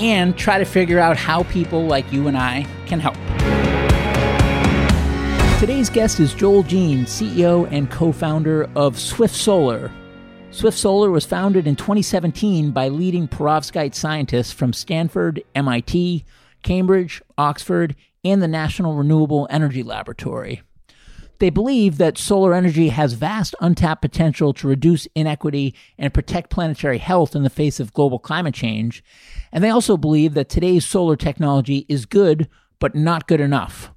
and try to figure out how people like you and I can help. Today's guest is Joel Jean, CEO and co founder of Swift Solar. Swift Solar was founded in 2017 by leading perovskite scientists from Stanford, MIT, Cambridge, Oxford, and the National Renewable Energy Laboratory. They believe that solar energy has vast untapped potential to reduce inequity and protect planetary health in the face of global climate change. And they also believe that today's solar technology is good, but not good enough.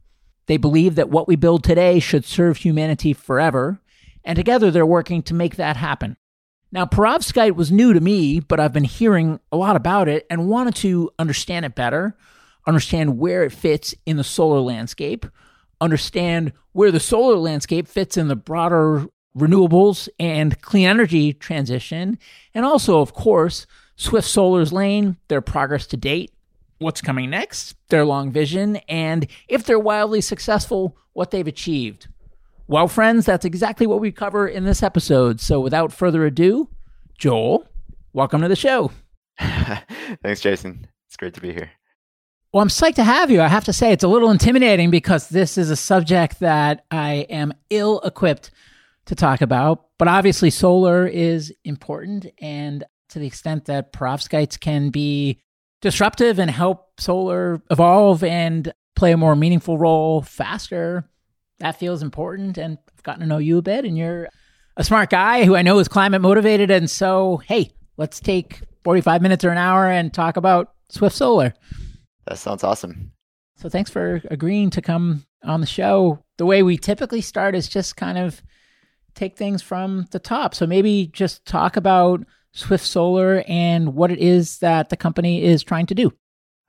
They believe that what we build today should serve humanity forever, and together they're working to make that happen. Now, perovskite was new to me, but I've been hearing a lot about it and wanted to understand it better, understand where it fits in the solar landscape, understand where the solar landscape fits in the broader renewables and clean energy transition, and also, of course, Swift Solar's lane, their progress to date, what's coming next, their long vision, and if they're wildly successful, what they've achieved. Well, friends, that's exactly what we cover in this episode. So without further ado, Joel, welcome to the show. Thanks, Jason. It's great to be here. Well, I'm psyched to have you. I have to say, it's a little intimidating because this is a subject that I am ill equipped to talk about. But obviously, solar is important. And to the extent that perovskites can be disruptive and help solar evolve and play a more meaningful role faster, that feels important. And I've gotten to know you a bit, and you're a smart guy who I know is climate motivated. And so, hey, let's take 45 minutes or an hour and talk about Swift Solar. That sounds awesome. So thanks for agreeing to come on the show. The way we typically start is just kind of take things from the top. So maybe just talk about Swift Solar and what it is that the company is trying to do.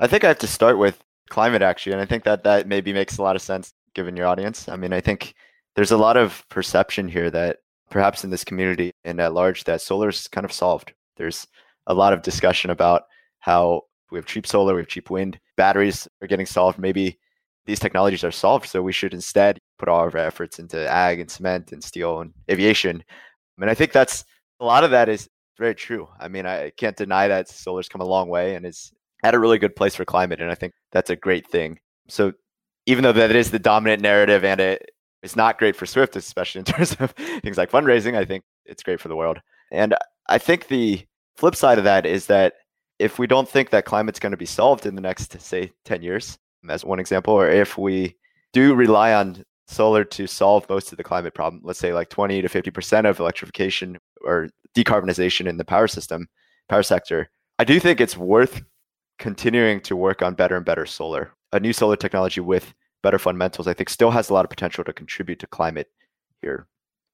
I think I have to start with climate actually, and I think that that maybe makes a lot of sense given your audience. I mean, I think there's a lot of perception here that perhaps in this community and at large that solar is kind of solved. There's a lot of discussion about how we have cheap solar, we have cheap wind, batteries are getting solved. Maybe these technologies are solved, so we should instead put all of our efforts into ag and cement and steel and aviation. I mean, I think that's a lot of that is very true. I mean, I can't deny that solar's come a long way and is at a really good place for climate, and I think that's a great thing. So, even though that is the dominant narrative and it is not great for Swift, especially in terms of things like fundraising, I think it's great for the world. And I think the flip side of that is that if we don't think that climate's going to be solved in the next, say, 10 years, as one example, or if we do rely on solar to solve most of the climate problem, let's say like 20 to 50% of electrification or decarbonization in the power system, power sector, I do think it's worth continuing to work on better and better solar. A new solar technology with better fundamentals, I think, still has a lot of potential to contribute to climate here.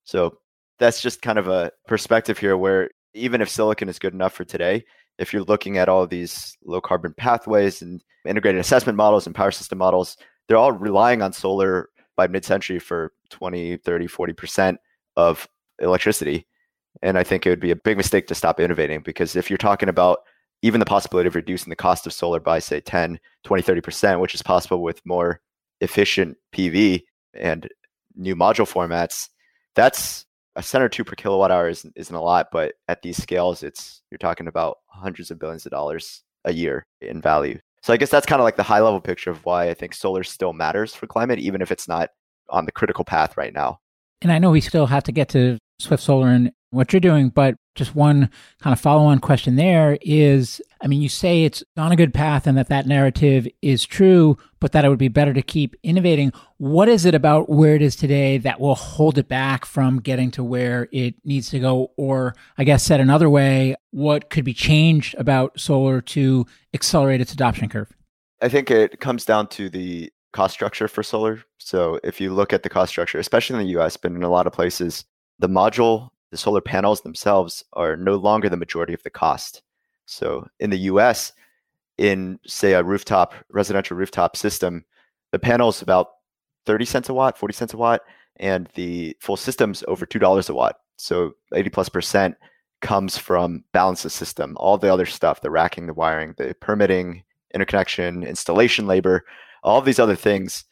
So that's just kind of a perspective here where even if silicon is good enough for today, if you're looking at all these low carbon pathways and integrated assessment models and power system models, they're all relying on solar by mid century for 20, 30, 40% of electricity. And I think it would be a big mistake to stop innovating because if you're talking about even the possibility of reducing the cost of solar by, say, 10, 20, 30%, which is possible with more efficient PV and new module formats, that's a cent or two per kilowatt hour isn't, isn't a lot, but at these scales, it's you're talking about hundreds of billions of dollars a year in value. So I guess that's kind of like the high level picture of why I think solar still matters for climate, even if it's not on the critical path right now. And I know we still have to get to Swift Solar and what you're doing, but just one kind of follow on question there is I mean, you say it's on a good path and that that narrative is true, but that it would be better to keep innovating. What is it about where it is today that will hold it back from getting to where it needs to go? Or, I guess, said another way, what could be changed about solar to accelerate its adoption curve? I think it comes down to the cost structure for solar. So, if you look at the cost structure, especially in the US, but in a lot of places, the module the solar panels themselves are no longer the majority of the cost. So in the US, in say a rooftop, residential rooftop system, the panel's about 30 cents a watt, 40 cents a watt, and the full system's over $2 a watt. So 80 plus percent comes from balance the system, all the other stuff, the racking, the wiring, the permitting, interconnection, installation labor, all these other things.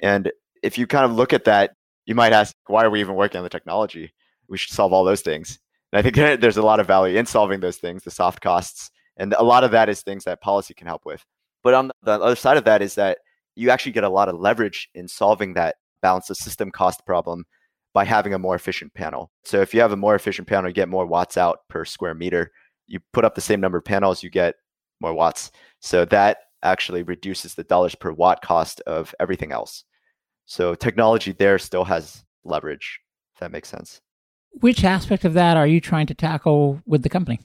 And if you kind of look at that, you might ask, why are we even working on the technology? we should solve all those things. And I think there's a lot of value in solving those things, the soft costs. And a lot of that is things that policy can help with. But on the other side of that is that you actually get a lot of leverage in solving that balance of system cost problem by having a more efficient panel. So if you have a more efficient panel, you get more watts out per square meter. You put up the same number of panels, you get more watts. So that actually reduces the dollars per watt cost of everything else. So technology there still has leverage, if that makes sense. Which aspect of that are you trying to tackle with the company?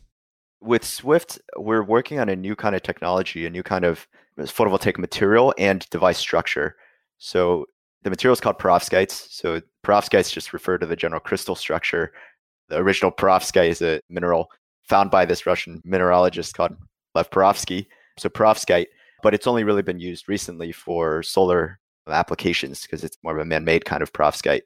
With Swift, we're working on a new kind of technology, a new kind of uh, photovoltaic material and device structure. So the material is called perovskites. So perovskites just refer to the general crystal structure. The original perovskite is a mineral found by this Russian mineralogist called Lev Perovsky. So perovskite, but it's only really been used recently for solar applications because it's more of a man-made kind of perovskite.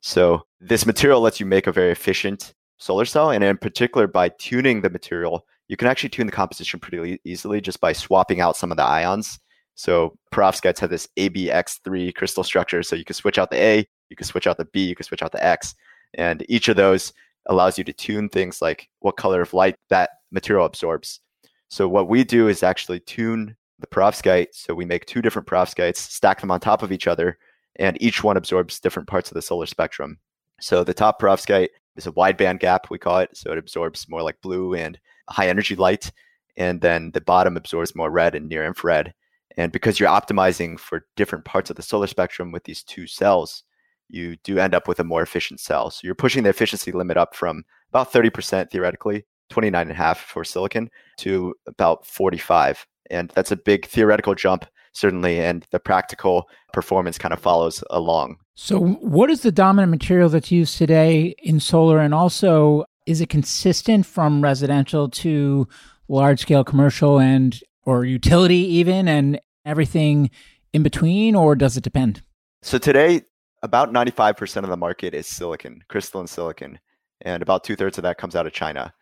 So this material lets you make a very efficient solar cell. And in particular, by tuning the material, you can actually tune the composition pretty easily just by swapping out some of the ions. So perovskites have this ABX3 crystal structure. So you can switch out the A, you can switch out the B, you can switch out the X. And each of those allows you to tune things like what color of light that material absorbs. So what we do is actually tune the perovskite. So we make two different perovskites, stack them on top of each other, and each one absorbs different parts of the solar spectrum. So the top perovskite is a wide band gap, we call it. So it absorbs more like blue and high energy light. And then the bottom absorbs more red and near infrared. And because you're optimizing for different parts of the solar spectrum with these two cells, you do end up with a more efficient cell. So you're pushing the efficiency limit up from about 30% theoretically, 29.5 for silicon, to about 45. And that's a big theoretical jump certainly, and the practical performance kind of follows along. So, what is the dominant material that's used today in solar? And also, is it consistent from residential to large scale commercial and or utility even and everything in between, or does it depend? So today, about 95% of the market is silicon, crystalline silicon, and about two thirds of that comes out of China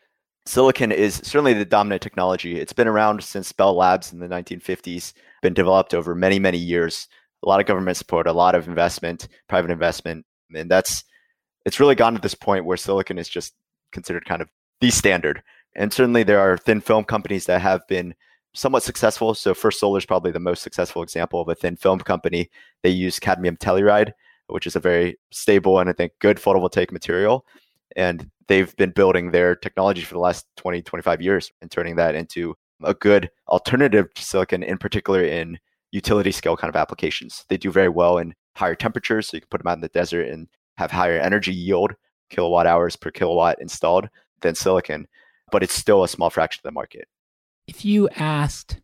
silicon is certainly the dominant technology. It's been around since Bell Labs in the 1950s, been developed over many, many years. A lot of government support, a lot of investment, private investment. And that's, it's really gone to this point where silicon is just considered kind of the standard. And certainly there are thin film companies that have been somewhat successful. So First Solar is probably the most successful example of a thin film company. They use cadmium telluride, which is a very stable and I think good photovoltaic material and they've been building their technology for the last 20 25 years and turning that into a good alternative to silicon in particular in utility scale kind of applications. They do very well in higher temperatures so you can put them out in the desert and have higher energy yield kilowatt hours per kilowatt installed than silicon but it's still a small fraction of the market. If you asked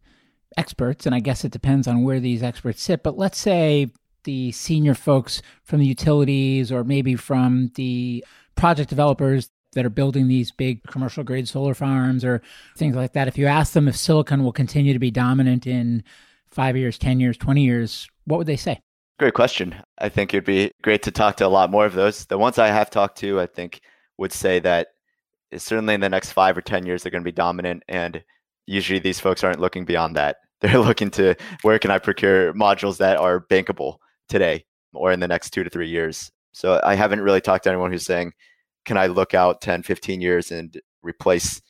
experts and i guess it depends on where these experts sit but let's say the senior folks from the utilities or maybe from the project developers that are building these big commercial grade solar farms or things like that, if you ask them if silicon will continue to be dominant in five years, 10 years, 20 years, what would they say? Great question. I think it'd be great to talk to a lot more of those. The ones I have talked to, I think, would say that certainly in the next five or 10 years, they're going to be dominant. And usually these folks aren't looking beyond that. They're looking to where can I procure modules that are bankable today or in the next two to three years. So I haven't really talked to anyone who's saying, can I look out 10, 15 years and replace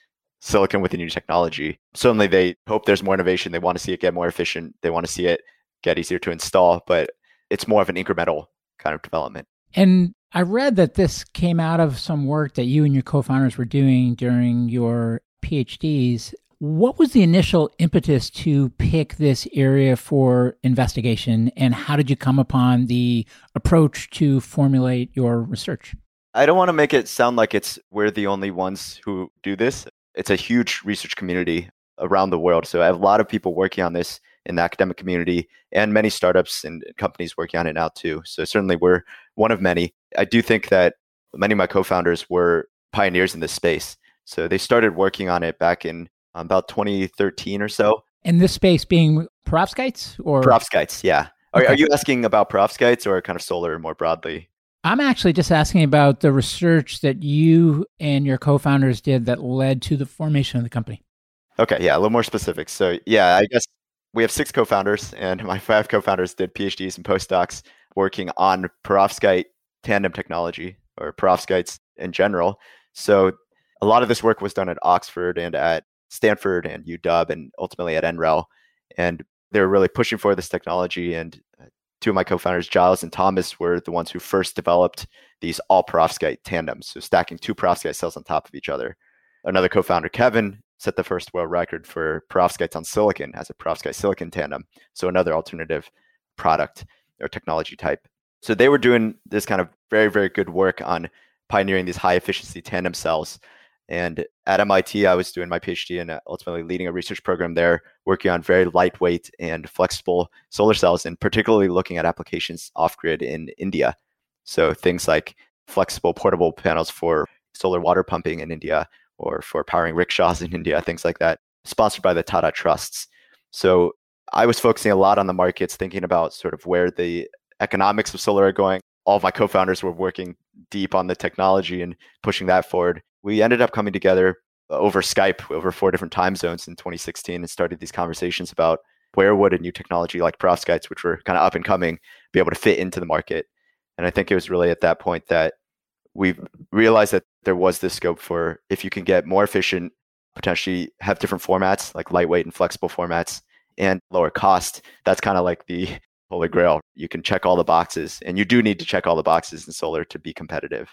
silicon with a new technology? Certainly they hope there's more innovation. They want to see it get more efficient. They want to see it get easier to install, but it's more of an incremental kind of development. And I read that this came out of some work that you and your co founders were doing during your PhDs. What was the initial impetus to pick this area for investigation, and how did you come upon the approach to formulate your research? I don't want to make it sound like it's we're the only ones who do this. It's a huge research community around the world. So I have a lot of people working on this in the academic community and many startups and companies working on it now too. So certainly we're one of many. I do think that many of my co-founders were pioneers in this space. So they started working on it back in about 2013 or so. In this space being perovskites or perovskites, yeah. Okay. Are, are you asking about perovskites or kind of solar more broadly? I'm actually just asking about the research that you and your co-founders did that led to the formation of the company. Okay, yeah, a little more specific. So, yeah, I guess we have six co-founders, and my five co-founders did PhDs and postdocs working on perovskite tandem technology or perovskites in general. So, a lot of this work was done at Oxford and at Stanford and UW and ultimately at NREL. And they were really pushing for this technology. And uh, two of my co-founders, Giles and Thomas, were the ones who first developed these all perovskite tandems, so stacking two perovskite cells on top of each other. Another co-founder, Kevin, set the first world record for perovskites on silicon as a perovskite silicon tandem. So another alternative product or technology type. So they were doing this kind of very, very good work on pioneering these high efficiency tandem cells and at MIT, I was doing my PhD and uh, ultimately leading a research program there, working on very lightweight and flexible solar cells, and particularly looking at applications off grid in India. So things like flexible portable panels for solar water pumping in India or for powering rickshaws in India, things like that, sponsored by the Tata Trusts. So I was focusing a lot on the markets, thinking about sort of where the economics of solar are going. All of my co founders were working deep on the technology and pushing that forward we ended up coming together uh, over Skype over four different time zones in 2016 and started these conversations about where would a new technology like perovskites, which were kind of up and coming, be able to fit into the market. And I think it was really at that point that we realized that there was this scope for if you can get more efficient, potentially have different formats like lightweight and flexible formats and lower cost. That's kind of like the holy grail. You can check all the boxes, and you do need to check all the boxes in solar to be competitive.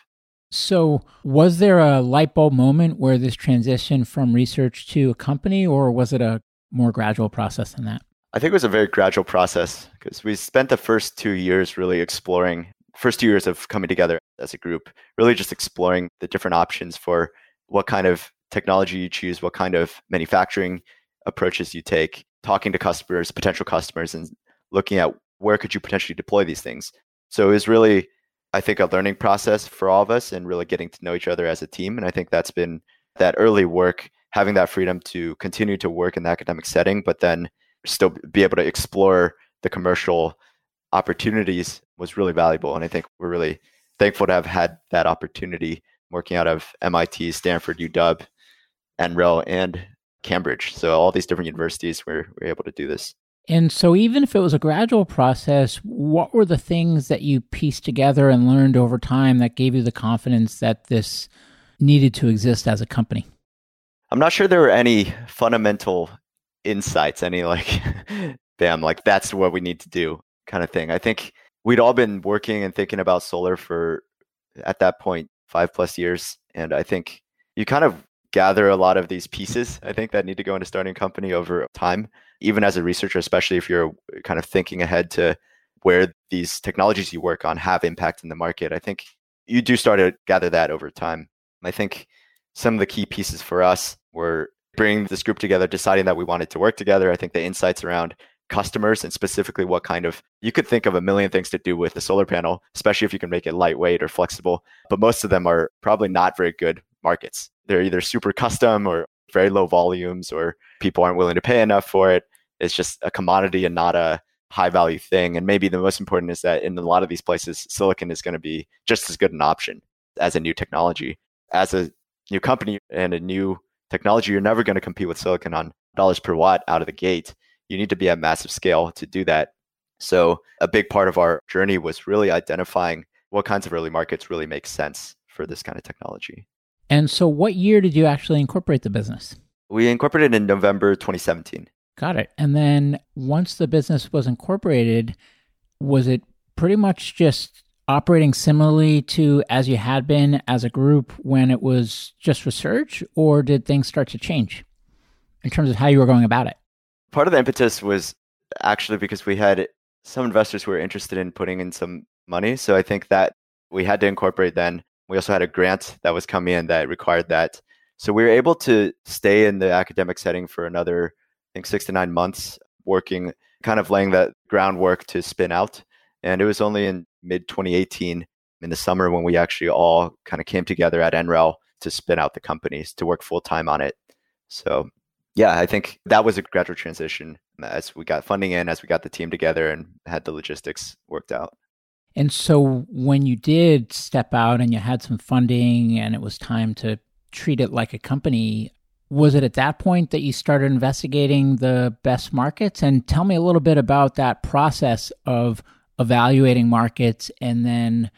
So, was there a light bulb moment where this transition from research to a company, or was it a more gradual process than that? I think it was a very gradual process because we spent the first two years really exploring, first two years of coming together as a group, really just exploring the different options for what kind of technology you choose, what kind of manufacturing approaches you take, talking to customers, potential customers, and looking at where could you potentially deploy these things. So it was really I think, a learning process for all of us and really getting to know each other as a team. And I think that's been that early work, having that freedom to continue to work in the academic setting, but then still be able to explore the commercial opportunities was really valuable. And I think we're really thankful to have had that opportunity working out of MIT, Stanford, UW, NREL, and Cambridge. So all these different universities were, were able to do this. And so, even if it was a gradual process, what were the things that you pieced together and learned over time that gave you the confidence that this needed to exist as a company? I'm not sure there were any fundamental insights, any like, bam, like that's what we need to do kind of thing. I think we'd all been working and thinking about solar for, at that point, five plus years. And I think you kind of gather a lot of these pieces, I think, that need to go into starting a company over time even as a researcher, especially if you're kind of thinking ahead to where these technologies you work on have impact in the market, I think you do start to gather that over time. I think some of the key pieces for us were bringing this group together, deciding that we wanted to work together. I think the insights around customers and specifically what kind of you could think of a million things to do with a solar panel, especially if you can make it lightweight or flexible. But most of them are probably not very good markets. They're either super custom or very low volumes or people aren't willing to pay enough for it. It's just a commodity and not a high value thing. And maybe the most important is that in a lot of these places, silicon is going to be just as good an option as a new technology. As a new company and a new technology, you're never going to compete with silicon on dollars per watt out of the gate. You need to be at massive scale to do that. So, a big part of our journey was really identifying what kinds of early markets really make sense for this kind of technology. And so, what year did you actually incorporate the business? We incorporated in November 2017. Got it. And then once the business was incorporated, was it pretty much just operating similarly to as you had been as a group when it was just research, or did things start to change in terms of how you were going about it? Part of the impetus was actually because we had some investors who were interested in putting in some money. So I think that we had to incorporate then. We also had a grant that was coming in that required that. So we were able to stay in the academic setting for another think six to nine months working, kind of laying that groundwork to spin out. And it was only in mid 2018 in the summer when we actually all kind of came together at NREL to spin out the companies to work full time on it. So, yeah, I think that was a gradual transition uh, as we got funding in, as we got the team together and had the logistics worked out. And so, when you did step out and you had some funding and it was time to treat it like a company, was it at that point that you started investigating the best markets? And tell me a little bit about that process of evaluating markets and then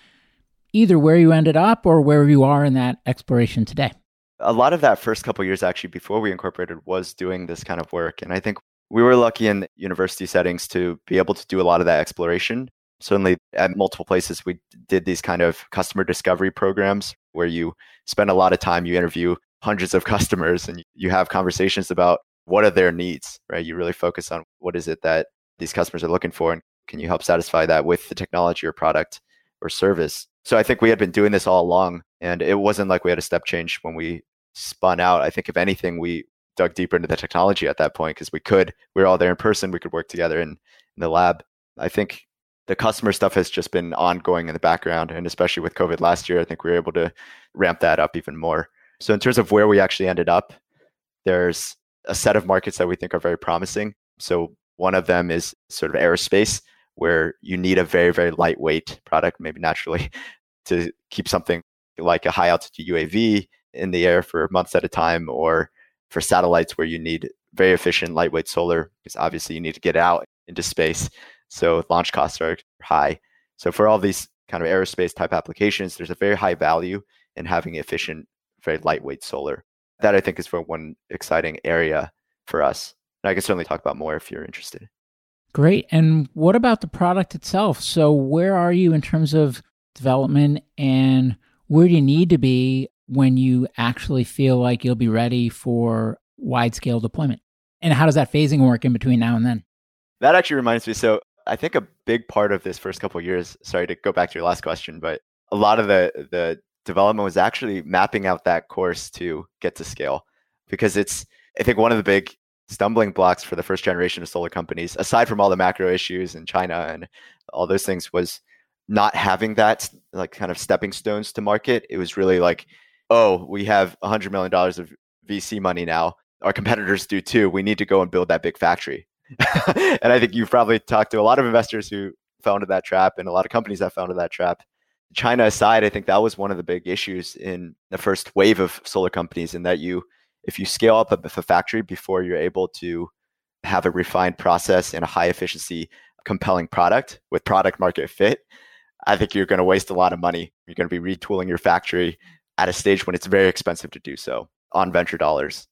either where you ended up or where you are in that exploration today. A lot of that first couple years, actually, before we incorporated, was doing this kind of work. And I think we were lucky in university settings to be able to do a lot of that exploration. Certainly, at multiple places, we did these kind of customer discovery programs where you spend a lot of time, you interview hundreds of customers and you have conversations about what are their needs, right? You really focus on what is it that these customers are looking for and can you help satisfy that with the technology or product or service? So I think we had been doing this all along and it wasn't like we had a step change when we spun out. I think if anything, we dug deeper into the technology at that point because we could. We were all there in person. We could work together in, in the lab. I think the customer stuff has just been ongoing in the background. And especially with COVID last year, I think we were able to ramp that up even more. So in terms of where we actually ended up, there's a set of markets that we think are very promising. So one of them is sort of aerospace, where you need a very, very lightweight product, maybe naturally, to keep something like a high altitude UAV in the air for months at a time, or for satellites where you need very efficient lightweight solar, because obviously you need to get out into space. So launch costs are high. So for all these kind of aerospace type applications, there's a very high value in having efficient very lightweight solar. That I think is for one exciting area for us. And I can certainly talk about more if you're interested. Great. And what about the product itself? So, where are you in terms of development and where do you need to be when you actually feel like you'll be ready for wide scale deployment? And how does that phasing work in between now and then? That actually reminds me. So, I think a big part of this first couple years, sorry to go back to your last question, but a lot of the the development was actually mapping out that course to get to scale. Because it's i think one of the big stumbling blocks for the first generation of solar companies aside from all the macro issues in china and all those things was not having that like kind of stepping stones to market. It was really like oh we have 100 million dollars of vc money now. Our competitors do too. We need to go and build that big factory. And i think you've probably talked to a lot of investors who fell into that trap and a lot of companies that fell into that trap China aside, I think that was one of the big issues in the first wave of solar companies, in that you, if you scale up a, a factory before you're able to have a refined process and a high efficiency, compelling product with product market fit, I think you're going to waste a lot of money. You're going to be retooling your factory at a stage when it's very expensive to do so on venture dollars.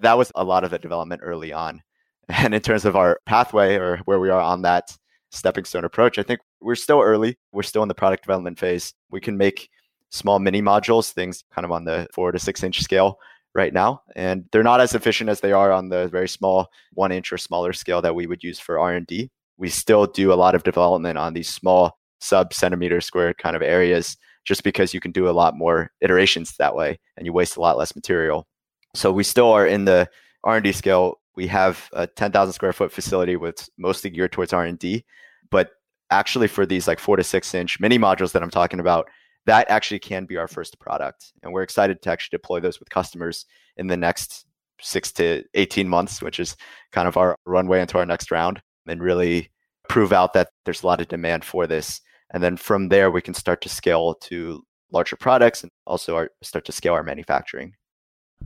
That was a lot of the development early on. And in terms of our pathway or where we are on that stepping stone approach, I think we're still early. We're still in the product development phase. We can make small mini modules, things kind of on the four to six inch scale right now, and they're not as efficient as they are on the very small one inch or smaller scale that we would use for R and D. We still do a lot of development on these small sub centimeter squared kind of areas, just because you can do a lot more iterations that way, and you waste a lot less material. So we still are in the R and D scale We have a 10,000 square foot facility with mostly geared towards R&D, but actually for these like four to six inch mini modules that I'm talking about, that actually can be our first product. And we're excited to actually deploy those with customers in the next six to 18 months, which is kind of our runway into our next round and really prove out that there's a lot of demand for this. And then from there, we can start to scale to larger products and also our, start to scale our manufacturing.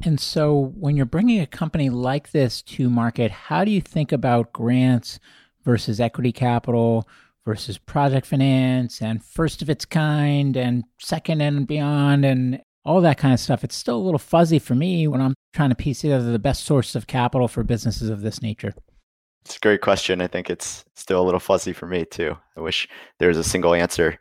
And so, when you're bringing a company like this to market, how do you think about grants versus equity capital versus project finance and first of its kind and second and beyond and all that kind of stuff? It's still a little fuzzy for me when I'm trying to piece together the best source of capital for businesses of this nature. It's a great question. I think it's still a little fuzzy for me too. I wish there was a single answer.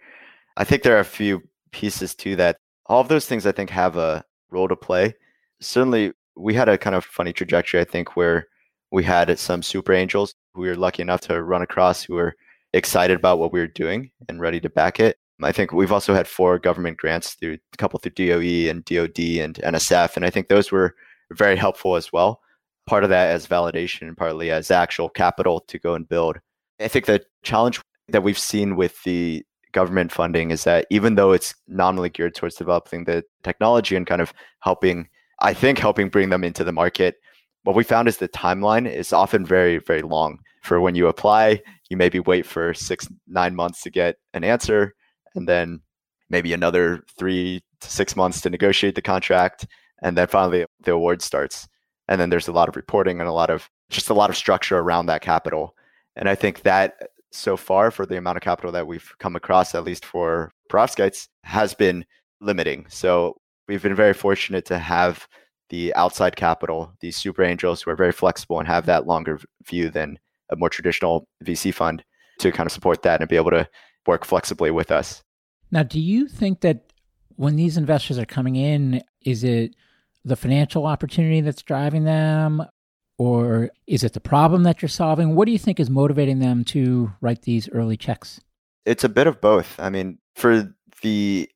I think there are a few pieces to that. All of those things I think have a role to play certainly we had a kind of funny trajectory, I think, where we had some super angels we were lucky enough to run across who were excited about what we were doing and ready to back it. I think we've also had four government grants through a couple through DOE and DOD and NSF, and I think those were very helpful as well. Part of that as validation and partly as actual capital to go and build. I think the challenge that we've seen with the government funding is that even though it's nominally geared towards developing the technology and kind of helping I think helping bring them into the market. What we found is the timeline is often very, very long. For when you apply, you maybe wait for six, nine months to get an answer, and then maybe another three to six months to negotiate the contract. And then finally the award starts. And then there's a lot of reporting and a lot of just a lot of structure around that capital. And I think that uh, so far for the amount of capital that we've come across, at least for perovskites, has been limiting. So we've been very fortunate to have the outside capital, these super angels who are very flexible and have that longer view than a more traditional VC fund to kind of support that and be able to work flexibly with us. Now, do you think that when these investors are coming in, is it the financial opportunity that's driving them? Or is it the problem that you're solving? What do you think is motivating them to write these early checks? It's a bit of both. I mean, for the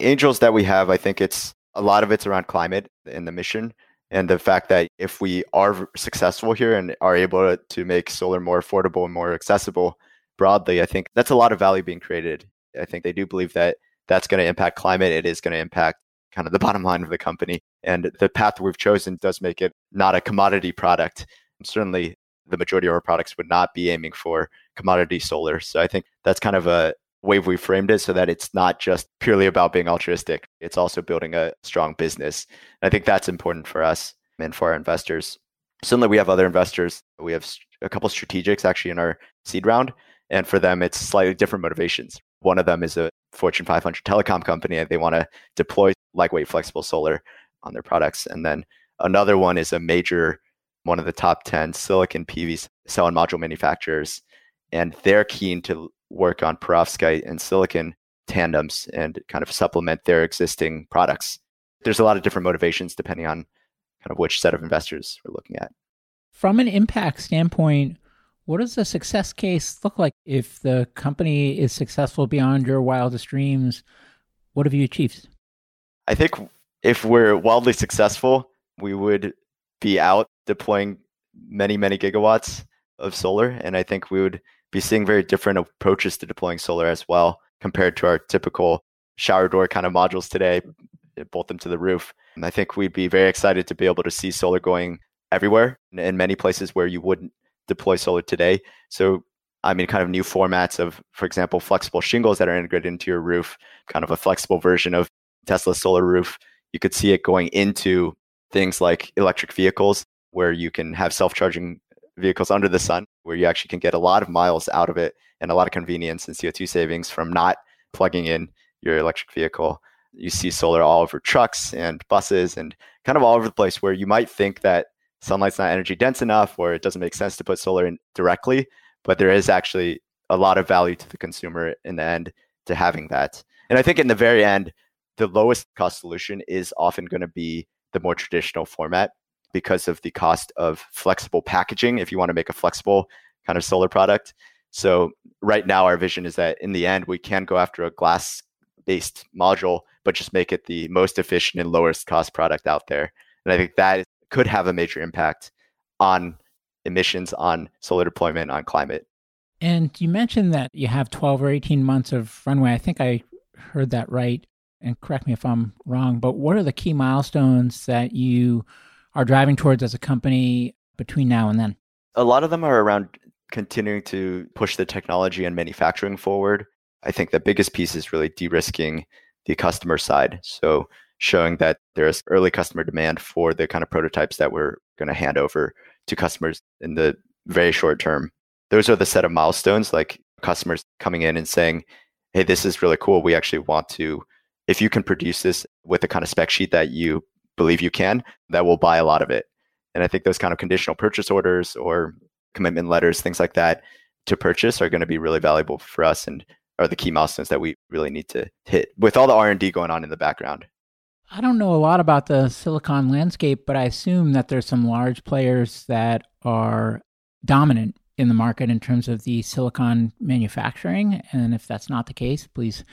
angels that we have, I think it's a lot of it's around climate and the mission and the fact that if we are successful here and are able to make solar more affordable and more accessible broadly, I think that's a lot of value being created. I think they do believe that that's going to impact climate. It is going to impact kind of the bottom line of the company. And the path we've chosen does make it not a commodity product. Certainly, the majority of our products would not be aiming for commodity solar. So I think that's kind of a way we framed it so that it's not just purely about being altruistic. It's also building a strong business. And I think that's important for us and for our investors. Similarly, we have other investors. We have a couple strategics actually in our seed round. And for them, it's slightly different motivations. One of them is a Fortune 500 telecom company. They want to deploy lightweight flexible solar on their products. And then another one is a major, one of the top 10 silicon PV cell and module manufacturers. And they're keen to work on perovskite and silicon tandems and kind of supplement their existing products. There's a lot of different motivations depending on kind of which set of investors we're looking at. From an impact standpoint, what does a success case look like if the company is successful beyond your wildest dreams? What have you achieved? I think if we're wildly successful, we would be out deploying many, many gigawatts of solar. And I think we would be seeing very different approaches to deploying solar as well compared to our typical shower door kind of modules today, eh, bolt them to the roof. And I think we'd be very excited to be able to see solar going everywhere in many places where you wouldn't deploy solar today. So, I mean, kind of new formats of, for example, flexible shingles that are integrated into your roof, kind of a flexible version of Tesla solar roof. You could see it going into things like electric vehicles where you can have self charging vehicles under the sun where you actually can get a lot of miles out of it and a lot of convenience and CO2 savings from not plugging in your electric vehicle. You see solar all over trucks and buses and kind of all over the place where you might think that sunlight's not energy dense enough or it doesn't make sense to put solar in directly, but there is actually a lot of value to the consumer in the end to having that. And I think in the very end, the lowest cost solution is often going to be the more traditional format because of the cost of flexible packaging if you want to make a flexible kind of solar product. So right now our vision is that in the end we can go after a glass based module but just make it the most efficient and lowest cost product out there. And I think that could have a major impact on emissions on solar deployment on climate. And you mentioned that you have 12 or 18 months of runway. I think I heard that right. And correct me if I'm wrong, but what are the key milestones that you are driving towards as a company between now and then? A lot of them are around continuing to push the technology and manufacturing forward. I think the biggest piece is really de risking the customer side. So, showing that there's early customer demand for the kind of prototypes that we're going to hand over to customers in the very short term. Those are the set of milestones, like customers coming in and saying, hey, this is really cool. We actually want to, if you can produce this with the kind of spec sheet that you believe you can, that will buy a lot of it. And I think those kind of conditional purchase orders or commitment letters, things like that to purchase are going to be really valuable for us and are the key milestones that we really need to hit with all the R&D going on in the background. I don't know a lot about the silicon landscape, but I assume that there's some large players that are dominant in the market in terms of the silicon manufacturing. And if that's not the case, please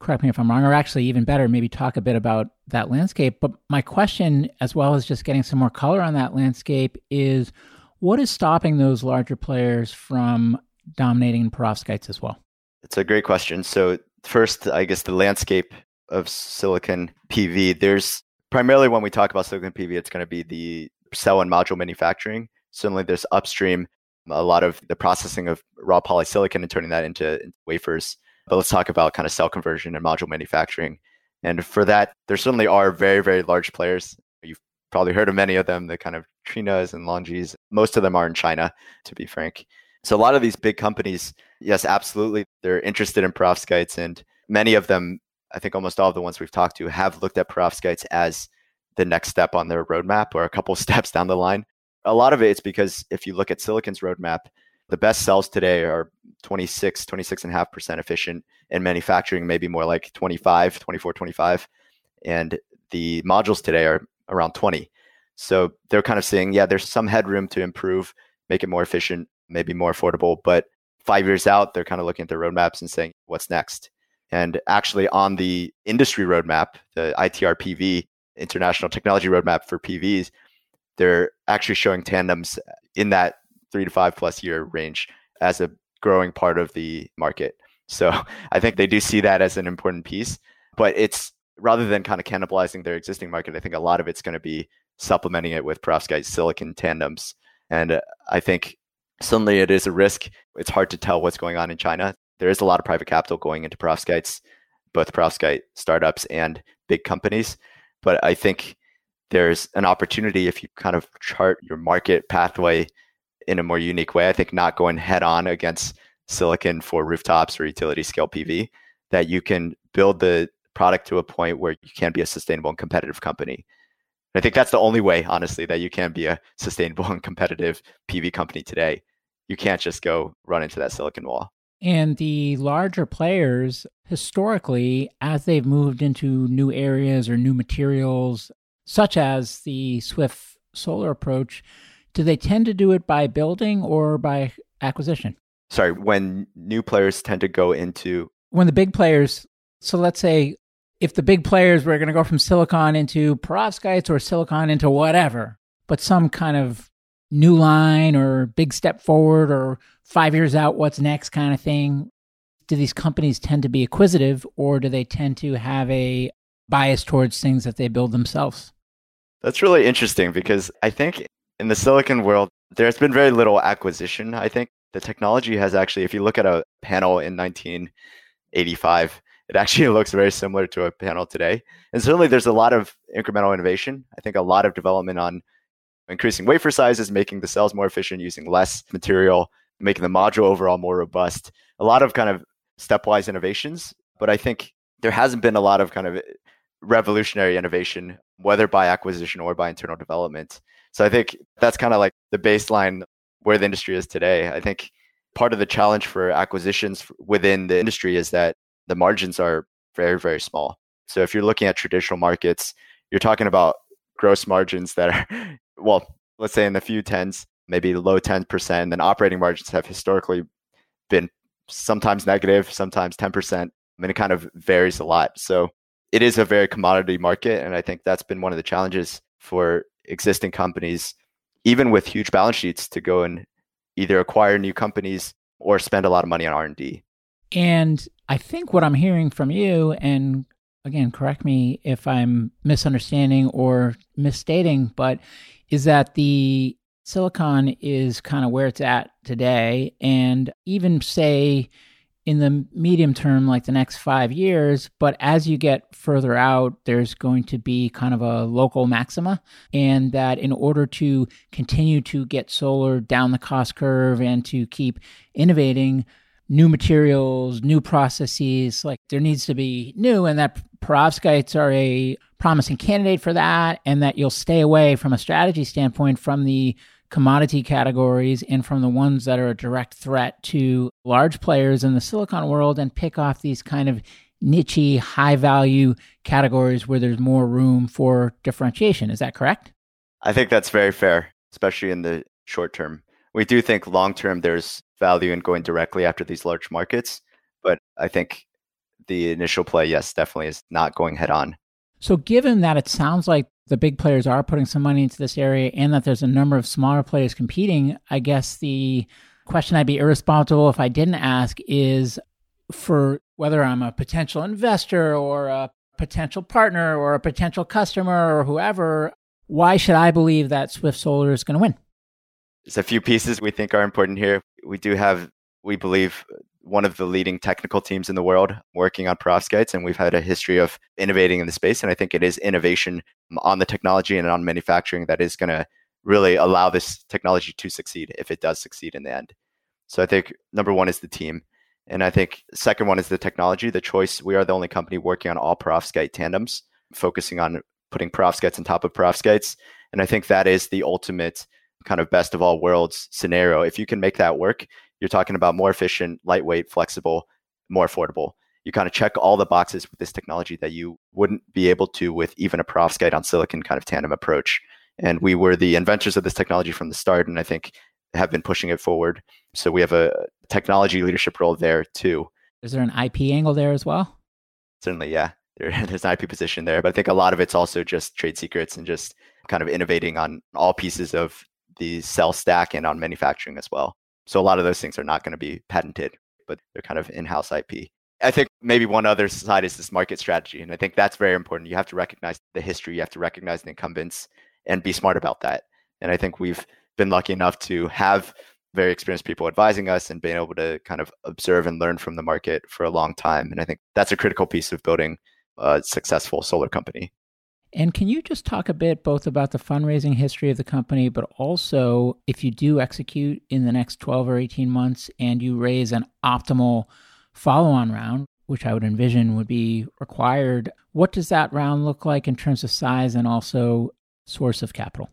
correct me if I'm wrong, or actually, even better, maybe talk a bit about that landscape. But my question, as well as just getting some more color on that landscape, is what is stopping those larger players from dominating perovskites as well? It's a great question. So, first, I guess the landscape of silicon PV, there's primarily when we talk about silicon PV, it's going to be the cell and module manufacturing. Certainly, there's upstream a lot of the processing of raw polysilicon and turning that into wafers. But let's talk about kind of cell conversion and module manufacturing. And for that, there certainly are very, very large players. You've probably heard of many of them, the kind of Trinas and Longi's. Most of them are in China, to be frank. So a lot of these big companies, yes, absolutely, they're interested in perovskites, and many of them, I think almost all of the ones we've talked to, have looked at perovskites as the next step on their roadmap or a couple steps down the line. A lot of it is because if you look at Silicon's roadmap, the best cells today are 26, 26.5% efficient in manufacturing, maybe more like 25, 24, 25. And the modules today are around 20. So they're kind of saying, yeah, there's some headroom to improve, make it more efficient, maybe more affordable. But five years out, they're kind of looking at their roadmaps and saying, what's next? And actually, on the industry roadmap, the itrpv International Technology Roadmap for PVs, they're actually showing tandems in that three to five plus year range as a growing part of the market. So I think they do see that as an important piece, but it's rather than kind of cannibalizing their existing market, I think a lot of it's going to be supplementing it with perovskite silicon tandems. And uh, I think suddenly it is a risk. It's hard to tell what's going on in China. There is a lot of private capital going into perovskites, both perovskite startups and big companies. But I think there's an opportunity if you kind of chart your market pathway in a more unique way. I think not going head on against silicon for rooftops or utility scale PV, that you can build the product to a point where you can be a sustainable and competitive company. I think that's the only way, honestly, that you can be a sustainable and competitive PV company today. You can't just go run into that silicon wall. And the larger players, historically, as they've moved into new areas or new materials, such as the Swift solar approach, do they tend to do it by building or by acquisition? Sorry, when new players tend to go into. When the big players, so let's say if the big players were going to go from silicon into perovskites or silicon into whatever, but some kind of new line or big step forward or five years out, what's next kind of thing, do these companies tend to be acquisitive or do they tend to have a bias towards things that they build themselves? That's really interesting because I think in the silicon world, there's been very little acquisition. I think the technology has actually, if you look at a panel in 1985, it actually looks very similar to a panel today. And certainly there's a lot of incremental innovation. I think a lot of development on increasing wafer sizes, making the cells more efficient, using less material, making the module overall more robust. A lot of kind of stepwise innovations. But I think there hasn't been a lot of kind of revolutionary innovation, whether by acquisition or by internal development. So I think that's kind of like the baseline where the industry is today. I think part of the challenge for acquisitions within the industry is that the margins are very, very small. So if you're looking at traditional markets, you're talking about gross margins that are, well, let's say in the few tens, maybe low 10%. And then operating margins have historically been sometimes negative, sometimes 10%. I mean, it kind of varies a lot. So it is a very commodity market. And I think that's been one of the challenges for existing companies even with huge balance sheets to go and either acquire new companies or spend a lot of money on R&D. And I think what I'm hearing from you and again correct me if I'm misunderstanding or misstating but is that the silicon is kind of where it's at today and even say in the medium term, like the next five years. But as you get further out, there's going to be kind of a local maxima. And that in order to continue to get solar down the cost curve and to keep innovating, new materials, new processes, like there needs to be new, and that perovskites are a promising candidate for that, and that you'll stay away from a strategy standpoint from the commodity categories and from the ones that are a direct threat to large players in the silicon world and pick off these kind of niche, high value categories where there's more room for differentiation. Is that correct? I think that's very fair, especially in the short term. We do think long term there's value in going directly after these large markets, but I think the initial play, yes, definitely is not going head on. So, given that it sounds like the big players are putting some money into this area and that there's a number of smaller players competing, I guess the question I'd be irresponsible if I didn't ask is for whether I'm a potential investor or a potential partner or a potential customer or whoever, why should I believe that Swift Solar is going to win? There's a few pieces we think are important here. We do have, we believe, one of the leading technical teams in the world working on perovskites, and we've had a history of innovating in the space. And I think it is innovation on the technology and on manufacturing that is going to really allow this technology to succeed if it does succeed in the end. So I think number one is the team. And I think second one is the technology, the choice. We are the only company working on all perovskite tandems, focusing on putting perovskites on top of perovskites. And I think that is the ultimate kind of best of all worlds scenario. If you can make that work, you're talking about more efficient, lightweight, flexible, more affordable. You kind of check all the boxes with this technology that you wouldn't be able to with even a perovskite on silicon kind of tandem approach. And we were the inventors of this technology from the start, and I think have been pushing it forward. So we have a technology leadership role there too. Is there an IP angle there as well? Certainly, yeah. There, there's an IP position there, but I think a lot of it's also just trade secrets and just kind of innovating on all pieces of the cell stack and on manufacturing as well. So a lot of those things are not going to be patented, but they're kind of in-house IP. I think maybe one other side is this market strategy. And I think that's very important. You have to recognize the history, you have to recognize the incumbents and be smart about that. And I think we've been lucky enough to have very experienced people advising us and being able to kind of observe and learn from the market for a long time. And I think that's a critical piece of building a successful solar company. And can you just talk a bit both about the fundraising history of the company, but also if you do execute in the next 12 or 18 months and you raise an optimal follow on round, which I would envision would be required, what does that round look like in terms of size and also source of capital?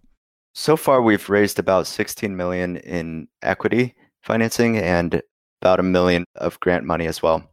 So far, we've raised about 16 million in equity financing and about a million of grant money as well.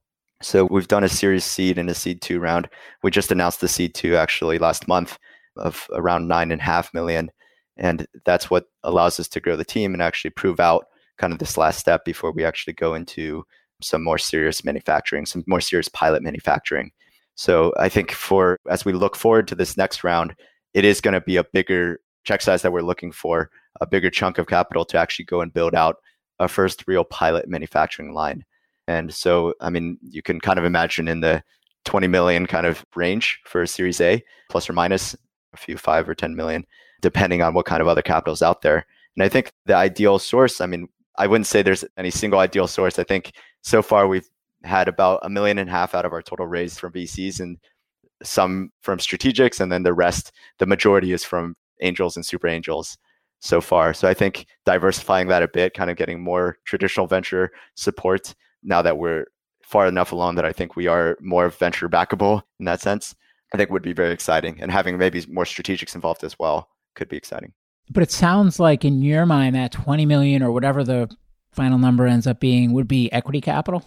So we've done a Series Seed and a Seed Two round. We just announced the Seed Two actually last month of around nine and a half million, and that's what allows us to grow the team and actually prove out kind of this last step before we actually go into some more serious manufacturing, some more serious pilot manufacturing. So I think for as we look forward to this next round, it is going to be a bigger check size that we're looking for, a bigger chunk of capital to actually go and build out a first real pilot manufacturing line. And so, I mean, you can kind of imagine in the 20 million kind of range for a Series A, plus or minus a few five or 10 million, depending on what kind of other capital is out there. And I think the ideal source, I mean, I wouldn't say there's any single ideal source. I think so far we've had about a million and a half out of our total raise from VCs and some from strategics, and then the rest, the majority is from angels and super angels so far. So I think diversifying that a bit, kind of getting more traditional venture support now that we're far enough along that I think we are more venture backable in that sense, I think would be very exciting. And having maybe more strategics involved as well could be exciting. But it sounds like in your mind that 20 million or whatever the final number ends up being would be equity capital?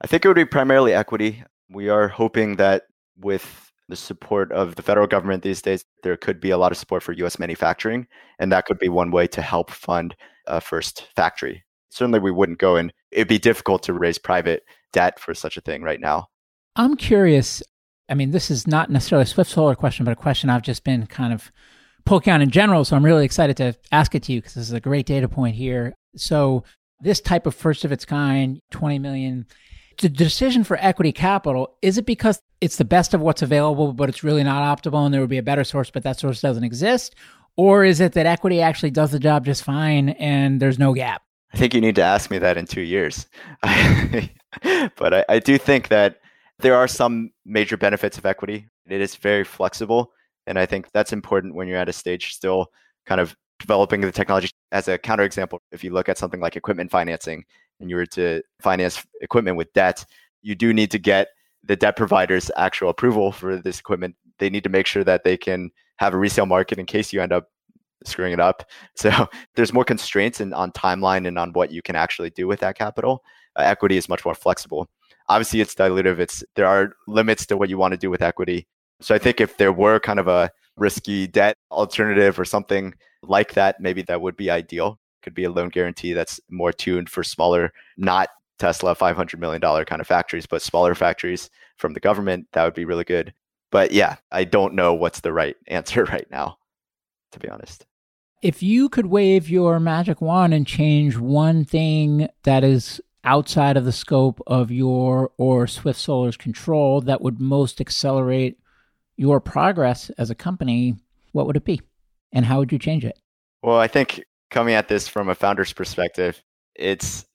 I think it would be primarily equity. We are hoping that with the support of the federal government these days, there could be a lot of support for US manufacturing. And that could be one way to help fund a first factory certainly we wouldn't go and it'd be difficult to raise private debt for such a thing right now. I'm curious. I mean, this is not necessarily a Swift Solar question, but a question I've just been kind of Polkyon in general. So I'm really excited to ask it to you because this is a great data point here. So this type of first of its kind, 20 million, the decision for equity capital, is it because it's the best of what's available, but it's really not optimal and there would be a better source, but that source doesn't exist? Or is it that equity actually does the job just fine and there's no gap? I think you need to ask me that in two years. but I, I do think that there are some major benefits of equity. It is very flexible. And I think that's important when you're at a stage still kind of developing the technology. As a counterexample, if you look at something like equipment financing and you were to finance equipment with debt, you do need to get the debt provider's actual approval for this equipment. They need to make sure that they can have a resale market in case you end up screwing it up. So there's more constraints in, on timeline and on what you can actually do with that capital. Uh, equity is much more flexible. Obviously, it's dilutive. It's there are limits to what you want to do with equity. So I think if there were kind of a risky debt alternative or something like that, maybe that would be ideal. Could be a loan guarantee that's more tuned for smaller, not Tesla $500 million kind of factories, but smaller factories from the government. That would be really good. But yeah, I don't know what's the right answer right now, to be honest. If you could wave your magic wand and change one thing that is outside of the scope of your or Swift Solar's control that would most accelerate your progress as a company, what would it be? And how would you change it? Well, I think coming at this from a founder's perspective, it's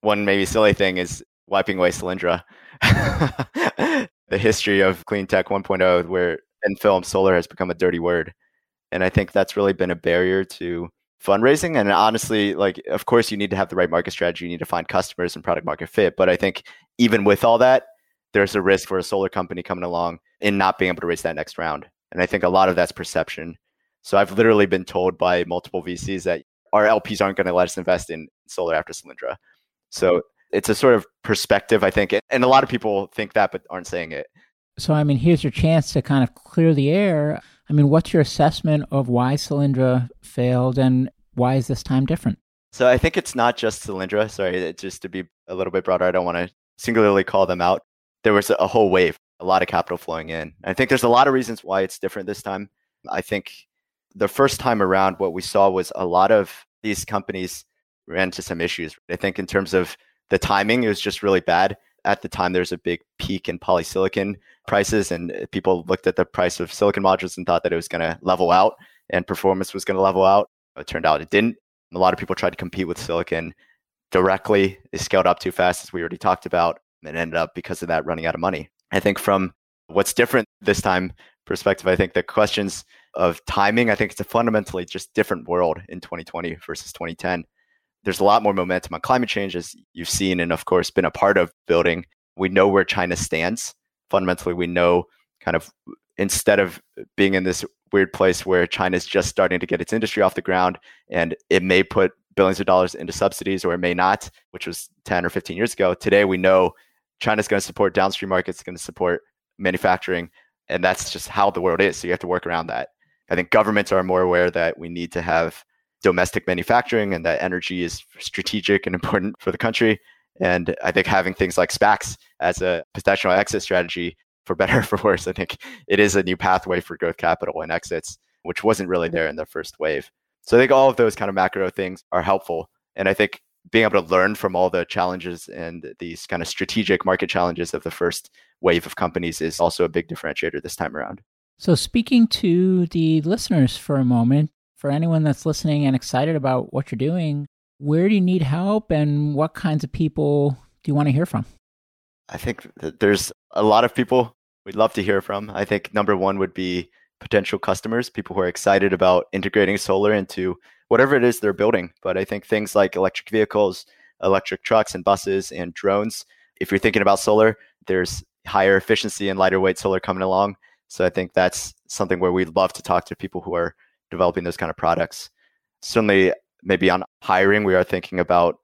one maybe silly thing is wiping away Solyndra. the history of clean tech 1.0, where thin film solar has become a dirty word. And I think that's really been a barrier to fundraising. And honestly, like, of course, you need to have the right market strategy. You need to find customers and product market fit. But I think even with all that, there's a risk for a solar company coming along and not being able to raise that next round. And I think a lot of that's perception. So I've literally been told by multiple VCs that our LPs aren't going to let us invest in solar after Solyndra. So it's a sort of perspective, I think. And a lot of people think that, but aren't saying it. So, I mean, here's your chance to kind of clear the air. I mean, what's your assessment of why Solyndra failed and why is this time different? So, I think it's not just Solyndra. Sorry, just to be a little bit broader, I don't want to singularly call them out. There was a whole wave, a lot of capital flowing in. I think there's a lot of reasons why it's different this time. I think the first time around, what we saw was a lot of these companies ran into some issues. I think in terms of the timing, it was just really bad at the time there was a big peak in polysilicon prices and people looked at the price of silicon modules and thought that it was going to level out and performance was going to level out. It turned out it didn't. A lot of people tried to compete with silicon directly. It scaled up too fast as we already talked about and ended up because of that running out of money. I think from what's different this time perspective i think the questions of timing i think it's a fundamentally just different world in 2020 versus 2010 there's a lot more momentum on climate change, as you've seen and, of course, been a part of building. We know where China stands. Fundamentally, we know kind of instead of being in this weird place where China's just starting to get its industry off the ground and it may put billions of dollars into subsidies or it may not, which was 10 or 15 years ago. Today, we know China's going to support downstream markets, going to support manufacturing. And that's just how the world is. So you have to work around that. I think governments are more aware that we need to have domestic manufacturing and that energy is strategic and important for the country. And I think having things like SPACs as a potential exit strategy, for better or for worse, I think it is a new pathway for growth capital and exits, which wasn't really there in the first wave. So I think all of those kind of macro things are helpful. And I think being able to learn from all the challenges and these kind of strategic market challenges of the first wave of companies is also a big differentiator this time around. So, speaking to the listeners for a moment, for anyone that's listening and excited about what you're doing, where do you need help and what kinds of people do you want to hear from? I think there's a lot of people we'd love to hear from. I think number one would be potential customers, people who are excited about integrating solar into whatever it is they're building. But I think things like electric vehicles, electric trucks and buses and drones, if you're thinking about solar, there's higher efficiency and lighter weight solar coming along. So I think that's something where we'd love to talk to people who are developing those kind of products. Certainly, maybe on hiring, we are thinking about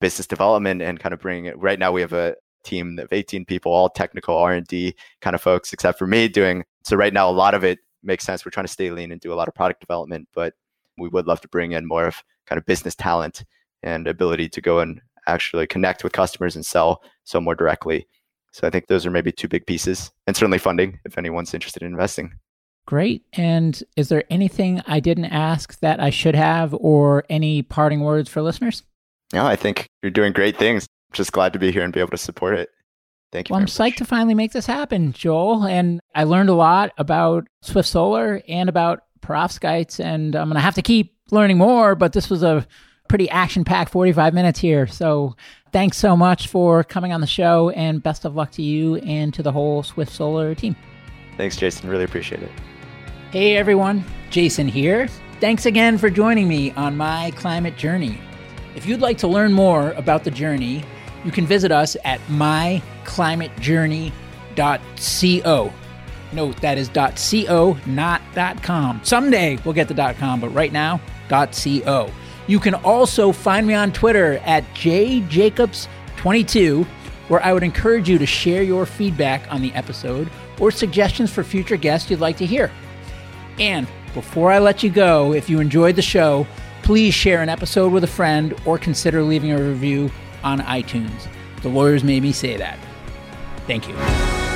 business development and kind of bringing it. Right now, we have a team of 18 people, all technical R and D kind of folks, except for me doing. So right now, a lot of it makes sense. We're trying to stay lean and do a lot of product development, but we would love to bring in more of kind of business talent and ability to go and actually connect with customers and sell so more directly. So I think those are maybe two big pieces, and certainly funding if anyone's interested in investing. Great. And is there anything I didn't ask that I should have, or any parting words for listeners? No, I think you're doing great things. Just glad to be here and be able to support it. Thank you. Well, I'm much. psyched to finally make this happen, Joel. And I learned a lot about Swift Solar and about perovskites, and I'm going to have to keep learning more, but this was a pretty action packed 45 minutes here. So thanks so much for coming on the show, and best of luck to you and to the whole Swift Solar team. Thanks, Jason. Really appreciate it. Hey, everyone. Jason here. Thanks again for joining me on my climate journey. If you'd like to learn more about the journey, you can visit us at myclimatejourney.co. Note that is .co, not .com. Someday we'll get the .com, but right now, .co. You can also find me on Twitter at jjacobs22, where I would encourage you to share your feedback on the episode or suggestions for future guests you'd like to hear. And before I let you go, if you enjoyed the show, please share an episode with a friend or consider leaving a review on iTunes. The lawyers made me say that. Thank you.